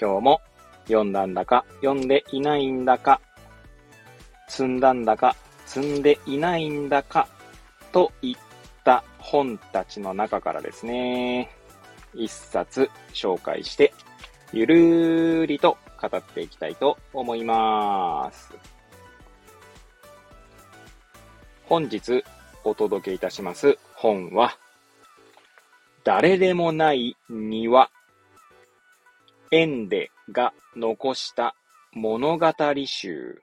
今日も読んだんだか、読んでいないんだか、積んだんだか、積んでいないんだか、といった本たちの中からですね、一冊紹介して、ゆるーりと語っていきたいと思います。本日お届けいたします本は、誰でもない庭、エンデが残した物語集、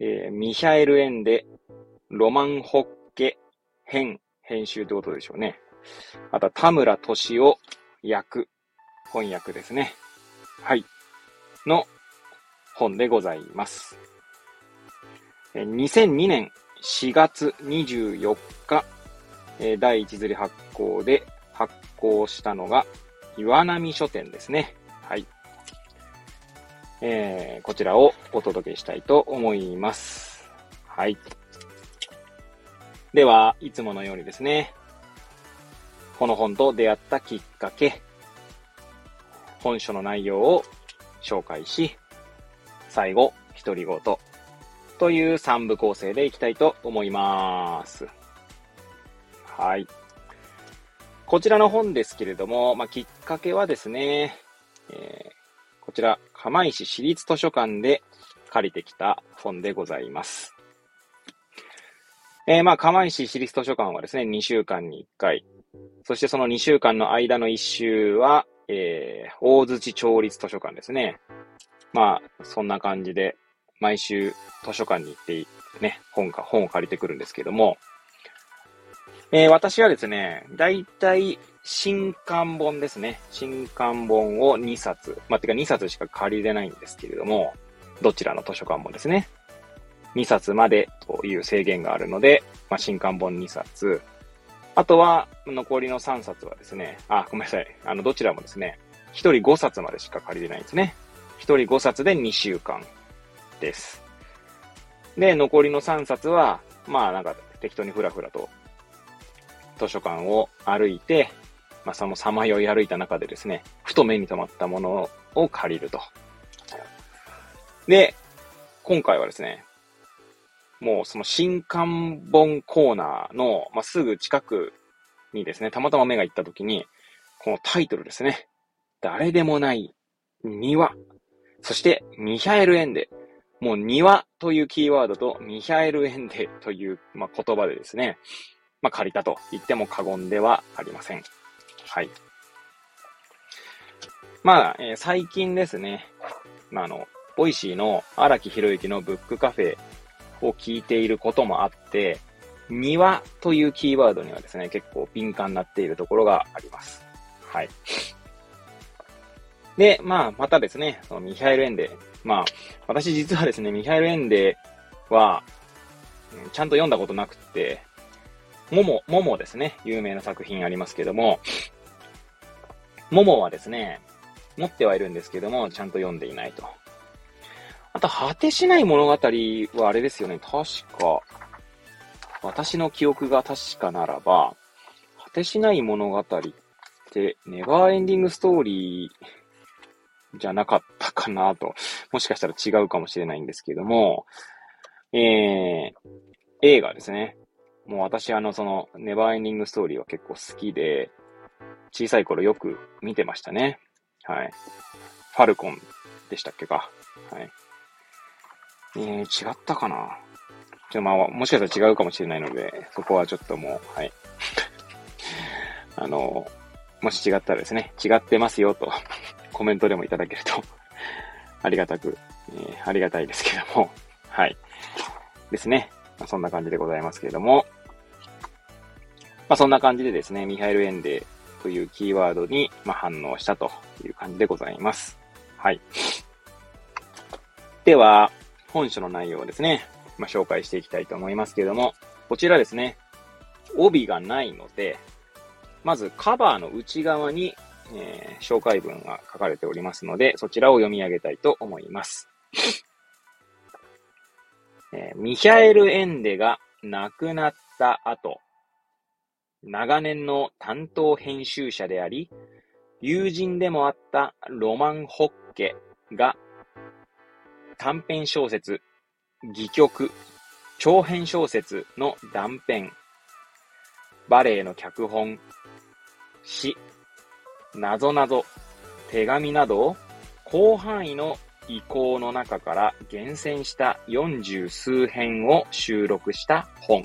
えー、ミヒャエル・エンデ、ロマン・ホッケ編、編集ってことでしょうね。あと田村敏夫役、翻訳ですね。はい。の本でございます。2002年4月24日、第一釣り発行で発行したのが岩波書店ですね。はい。えー、こちらをお届けしたいと思います。はい。では、いつものようにですね、この本と出会ったきっかけ、本書の内容を紹介し、最後、独り言という3部構成でいきたいと思います。はい。こちらの本ですけれども、まあ、きっかけはですね、えー、こちら、釜石市立図書館で借りてきた本でございます。えー、まあ、釜石市立図書館はですね、2週間に1回、そしてその2週間の間の1週は、えー、大槌町立図書館ですね。まあ、そんな感じで、毎週図書館に行ってね、本か、本を借りてくるんですけども、えー、私はですね、だいたい新刊本ですね。新刊本を2冊、まあ、てか2冊しか借りれないんですけれども、どちらの図書館もですね、2冊までという制限があるので、まあ、新刊本2冊。あとは、残りの3冊はですね、あ、ごめんなさい。あの、どちらもですね、1人5冊までしか借りれないんですね。1人5冊で2週間です。で、残りの3冊は、まあなんか適当にふらふらと図書館を歩いて、まあそのさまよい歩いた中でですね、ふと目に留まったものを借りると。で、今回はですね、もうその新刊本コーナーの、まあ、すぐ近くにですね、たまたま目が行った時に、このタイトルですね。誰でもない庭。そしてミヒャエル・エンデ。もう庭というキーワードとミヒャエル・エンデという、まあ、言葉でですね、まあ、借りたと言っても過言ではありません。はい。まあ、えー、最近ですね、まあ、あの、ボイシーの荒木博之のブックカフェを聞いていることもあって、庭というキーワードにはですね、結構敏感になっているところがあります。はい。で、まあ、またですね、そのミヒャエル・エンデ。まあ、私実はですね、ミヒャエル・エンデは、ちゃんと読んだことなくって、モモ、モモですね、有名な作品ありますけども、モモはですね、持ってはいるんですけども、ちゃんと読んでいないと。あと、果てしない物語はあれですよね。確か、私の記憶が確かならば、果てしない物語って、ネバーエンディングストーリーじゃなかったかなと。もしかしたら違うかもしれないんですけども、えー、映画ですね。もう私あの、その、ネバーエンディングストーリーは結構好きで、小さい頃よく見てましたね。はい。ファルコンでしたっけか。はい。えー、違ったかなちょ、まあ、もしかしたら違うかもしれないので、そこはちょっともう、はい。あの、もし違ったらですね、違ってますよと、コメントでもいただけるとありがたく、えー、ありがたいですけども、はい。ですね。そんな感じでございますけれども、まあ、そんな感じでですね、ミハイル・エンデというキーワードに、まあ、反応したという感じでございます。はい。では、本書の内容をですね、まあ、紹介していきたいと思いますけれども、こちらですね、帯がないので、まずカバーの内側に、えー、紹介文が書かれておりますので、そちらを読み上げたいと思います。えー、ミヒャエル・エンデが亡くなった後、長年の担当編集者であり、友人でもあったロマン・ホッケが短編小説、戯曲、長編小説の断片、バレエの脚本、詩、なぞなぞ、手紙など広範囲の意向の中から厳選した40数編を収録した本。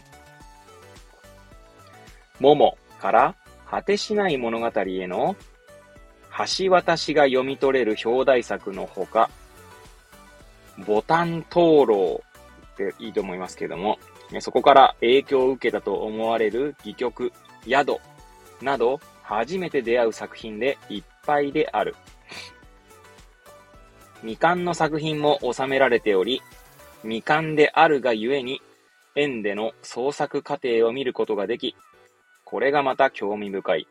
桃から果てしない物語への橋渡しが読み取れる表題作のほか、ボタン灯籠っていいと思いますけども、そこから影響を受けたと思われる戯曲、宿など、初めて出会う作品でいっぱいである。未完の作品も収められており、未完であるがゆえに、縁での創作過程を見ることができ、これがまた興味深い。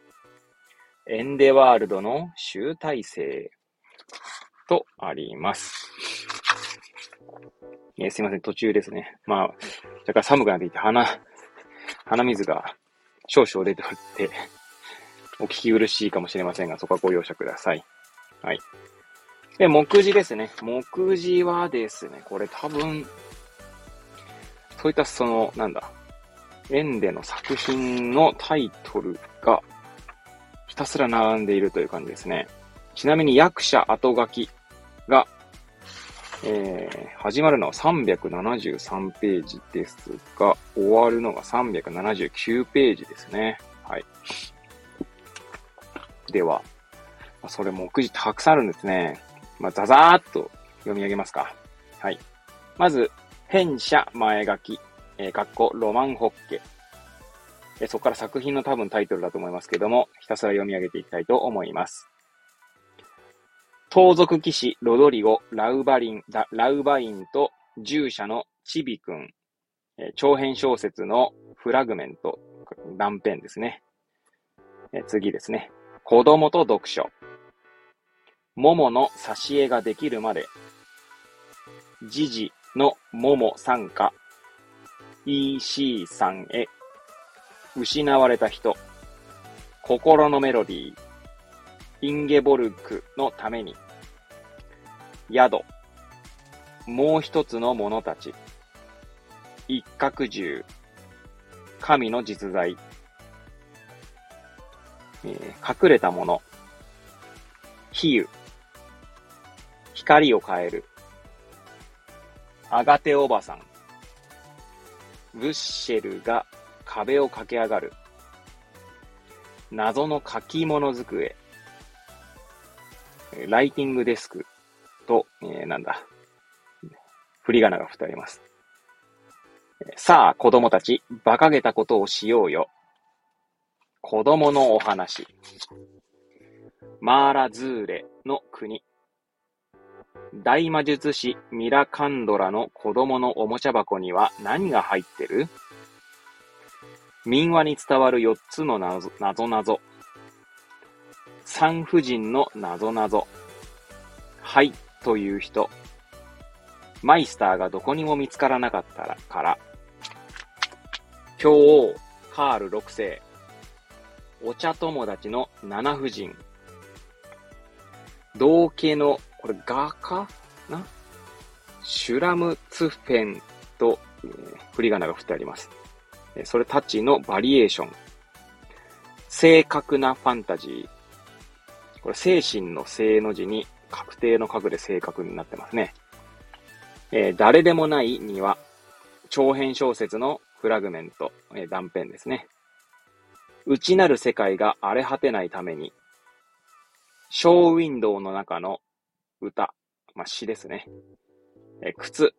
エンデワールドの集大成とあります。えー、すいません、途中ですね。まあ、だから寒くなっていて、鼻、鼻水が少々出ておって、お聞き苦しいかもしれませんが、そこはご容赦ください。はい。で、目次ですね。目次はですね、これ多分、そういったその、なんだ、円での作品のタイトルがひたすら並んでいるという感じですね。ちなみに役者後書きがえー、始まるのは373ページですが、終わるのが379ページですね。はい。では、それも目次たくさんあるんですね。まあ、ザザーっと読み上げますか。はい。まず、変者前書き、えー、かっこロマンホッケ。えそこから作品の多分タイトルだと思いますけども、ひたすら読み上げていきたいと思います。盗賊騎士ロドリゴ・ラウバリン、ラウバインと従者のチビ君、え長編小説のフラグメント、断片ですね。え次ですね。子供と読書。桃の挿絵ができるまで。ジジの桃参加。EC さんへ。失われた人。心のメロディー。インゲボルクのために。宿。もう一つの者たち。一角獣。神の実在。えー、隠れたもの。比喩。光を変える。アガテおばさん。ブッシェルが壁を駆け上がる。謎の書き物机。ライティングデスク。と、えー、なんだ。振り仮名が振ってあります。さあ、子供たち、馬鹿げたことをしようよ。子供のお話。マーラズーレの国。大魔術師ミラカンドラの子供のおもちゃ箱には何が入ってる？民話に伝わる4つの謎謎。産婦人の謎謎。はい、という人。マイスターがどこにも見つからなかったらから。教王、カール6世。お茶友達の七夫人。同家の、これ画家な？シュラムツフェンと、えー、振り仮名が振ってあります。それたちのバリエーション。正確なファンタジー。これ精神の正の字に確定の角で正確になってますね。えー、誰でもない庭。長編小説のフラグメント、えー、断片ですね。内なる世界が荒れ果てないために、ショーウィンドウの中の歌、まあ、詩ですね。え、靴、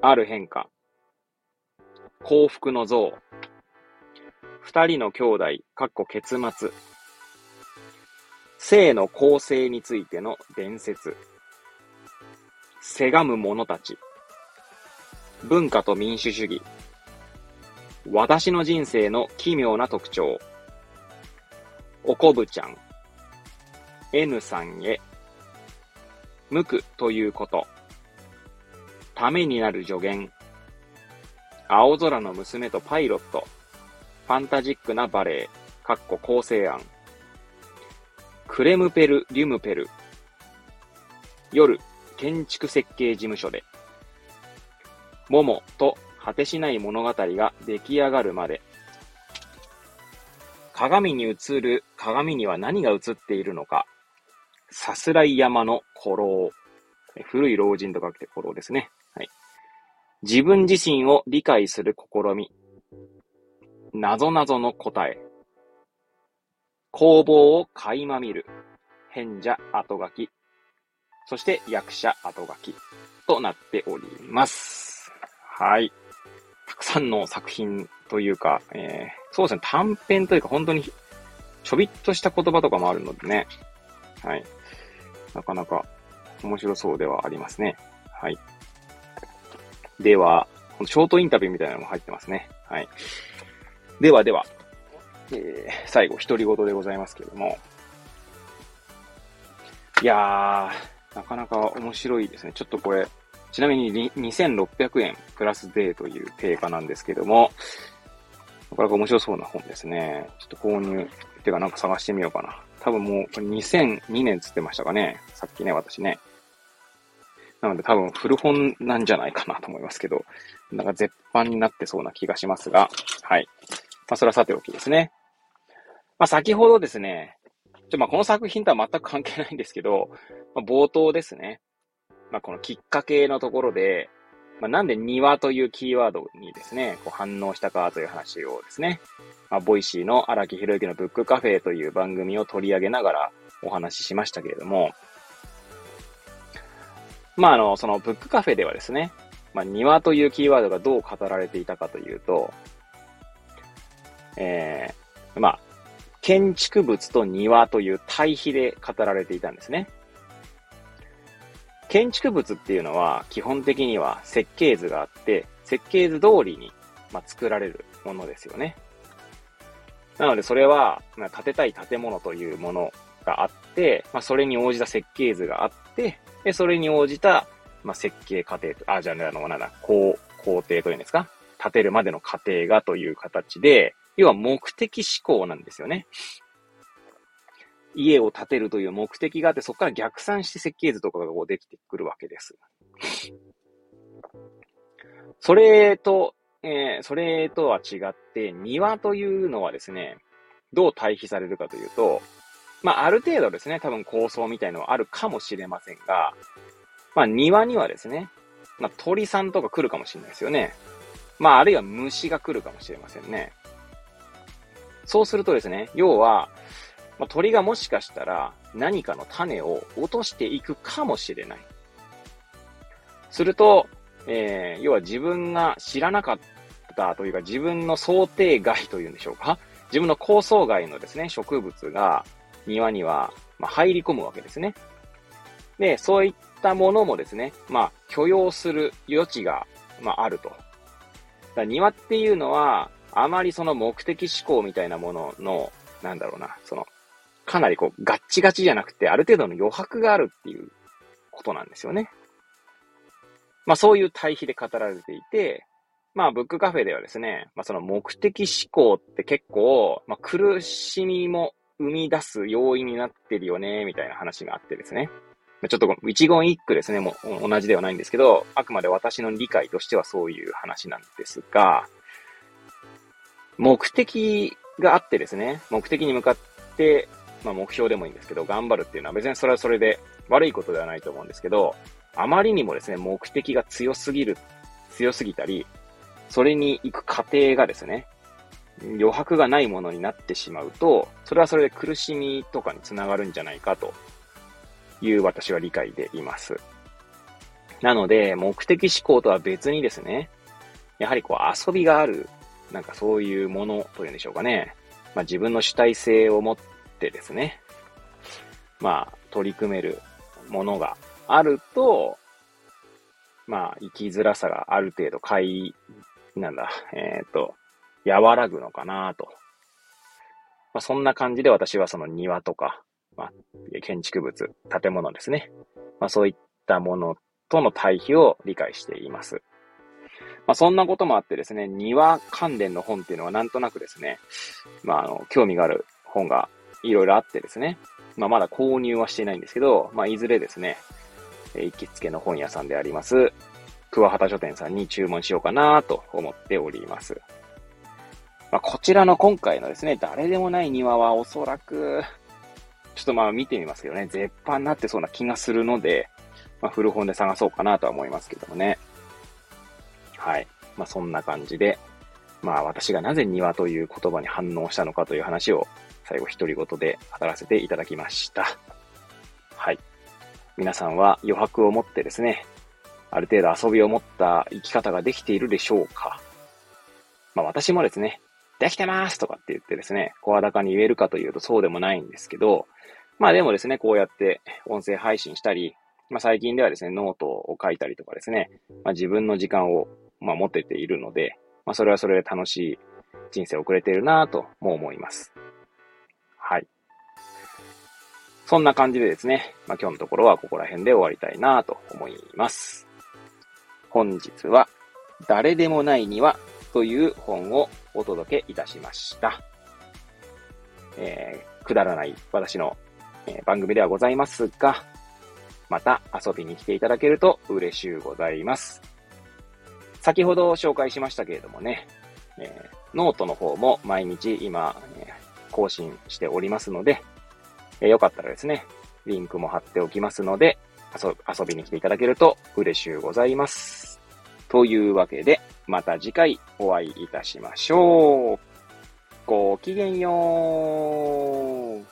ある変化、幸福の像、二人の兄弟、かっこ結末、性の構成についての伝説。せがむ者たち。文化と民主主義。私の人生の奇妙な特徴。おこぶちゃん。N さんへ。無垢ということ。ためになる助言。青空の娘とパイロット。ファンタジックなバレエ。かっこ構成案。クレムペル・リュムペル。夜、建築設計事務所で。モモと果てしない物語が出来上がるまで。鏡に映る鏡には何が映っているのか。さすらい山の古老。古い老人と書いて古老ですね。はい。自分自身を理解する試み。謎々の答え。工房を垣間見る。変者後書き。そして役者後書きとなっております。はい。たくさんの作品というか、えー、そうですね、短編というか本当にちょびっとした言葉とかもあるのでね。はい。なかなか面白そうではありますね。はい。では、ショートインタビューみたいなのも入ってますね。はい。ではでは、えー、最後、独り言でございますけれども。いやー、なかなか面白いですね。ちょっとこれ、ちなみに2600円プラスデーという定価なんですけども、なかなか面白そうな本ですね。ちょっと購入、てかなんか探してみようかな。多分もう2002年つってましたかね。さっきね、私ね。なので多分古本なんじゃないかなと思いますけど、なんか絶版になってそうな気がしますが、はい。まあそれはさておきですね。まあ先ほどですね、ちょまあこの作品とは全く関係ないんですけど、まあ、冒頭ですね。まあこのきっかけのところで、まあ、なんで庭というキーワードにですね、こう反応したかという話をですね、まあ、ボイシーの荒木博之のブックカフェという番組を取り上げながらお話ししましたけれども、まあ、あの、そのブックカフェではですね、まあ、庭というキーワードがどう語られていたかというと、えー、まあ、建築物と庭という対比で語られていたんですね。建築物っていうのは基本的には設計図があって、設計図通りに、ま、作られるものですよね。なのでそれは、ま、建てたい建物というものがあって、まあ、それに応じた設計図があって、で、それに応じた、ま、設計過程、あ、じゃあ、あの、なんだ、工、工程というんですか？建てるまでの過程がという形で、要は目的思考なんですよね。家を建てるという目的があって、そこから逆算して設計図とかがこうできてくるわけです。それと、えー、それとは違って、庭というのはですね、どう対比されるかというと、まあ、ある程度ですね、多分構想みたいのはあるかもしれませんが、まあ、庭にはですね、まあ、鳥さんとか来るかもしれないですよね。まあ、あるいは虫が来るかもしれませんね。そうするとですね、要は、まあ、鳥がもしかしたら何かの種を落としていくかもしれない。すると、えー、要は自分が知らなかったというか自分の想定外というんでしょうか自分の構想外のですね、植物が庭には、ま、入り込むわけですね。で、そういったものもですね、まあ、許容する余地が、まあ、あると。だ庭っていうのは、あまりその目的思考みたいなものの、なんだろうな、その、かなりこう、ガッチガチじゃなくて、ある程度の余白があるっていうことなんですよね。まあそういう対比で語られていて、まあブックカフェではですね、まあその目的思考って結構、まあ苦しみも生み出す要因になってるよね、みたいな話があってですね。ちょっと一言一句ですね、もう同じではないんですけど、あくまで私の理解としてはそういう話なんですが、目的があってですね、目的に向かって、まあ目標でもいいんですけど、頑張るっていうのは別にそれはそれで悪いことではないと思うんですけど、あまりにもですね、目的が強すぎる、強すぎたり、それに行く過程がですね、余白がないものになってしまうと、それはそれで苦しみとかにつながるんじゃないかという私は理解でいます。なので、目的思考とは別にですね、やはりこう遊びがあるなんかそういうものというんでしょうかね。まあ自分の主体性を持ってですね、まあ、取り組めるものがあると、まあ、生きづらさがある程度、かい、なんだ、えっ、ー、と、和らぐのかなと。まあ、そんな感じで私はその庭とか、まあ、建築物、建物ですね。まあ、そういったものとの対比を理解しています。まあ、そんなこともあってですね、庭関連の本っていうのはなんとなくですね、まあ、あの、興味がある本がいろいろあってですね、まあ、まだ購入はしていないんですけど、まあ、いずれですね、え行きつけの本屋さんであります、桑畑書店さんに注文しようかなと思っております。まあ、こちらの今回のですね、誰でもない庭はおそらく、ちょっとまあ見てみますけどね、絶版になってそうな気がするので、まあ、古本で探そうかなとは思いますけどもね。はい。まあ、そんな感じで、まあ、私がなぜ庭という言葉に反応したのかという話を、最後独り言で語らせていただきました。はい。皆さんは余白を持ってですね、ある程度遊びを持った生き方ができているでしょうか？まあ私もですね、できてますとかって言ってですね、声高に言えるかというとそうでもないんですけど、まあでもですね、こうやって音声配信したり、まあ最近ではですね、ノートを書いたりとかですね、まあ自分の時間をまあ、持てているので、まあ、それはそれで楽しい人生を送れているなとも思います。そんな感じでですね、まあ、今日のところはここら辺で終わりたいなと思います。本日は、誰でもないにはという本をお届けいたしました。えー、くだらない私の、えー、番組ではございますが、また遊びに来ていただけると嬉しゅうございます。先ほど紹介しましたけれどもね、えー、ノートの方も毎日今、え、更新しておりますので、えー、よかったらですね、リンクも貼っておきますので、遊びに来ていただけると嬉しゅうございます。というわけで、また次回お会いいたしましょう。ごきげんよう。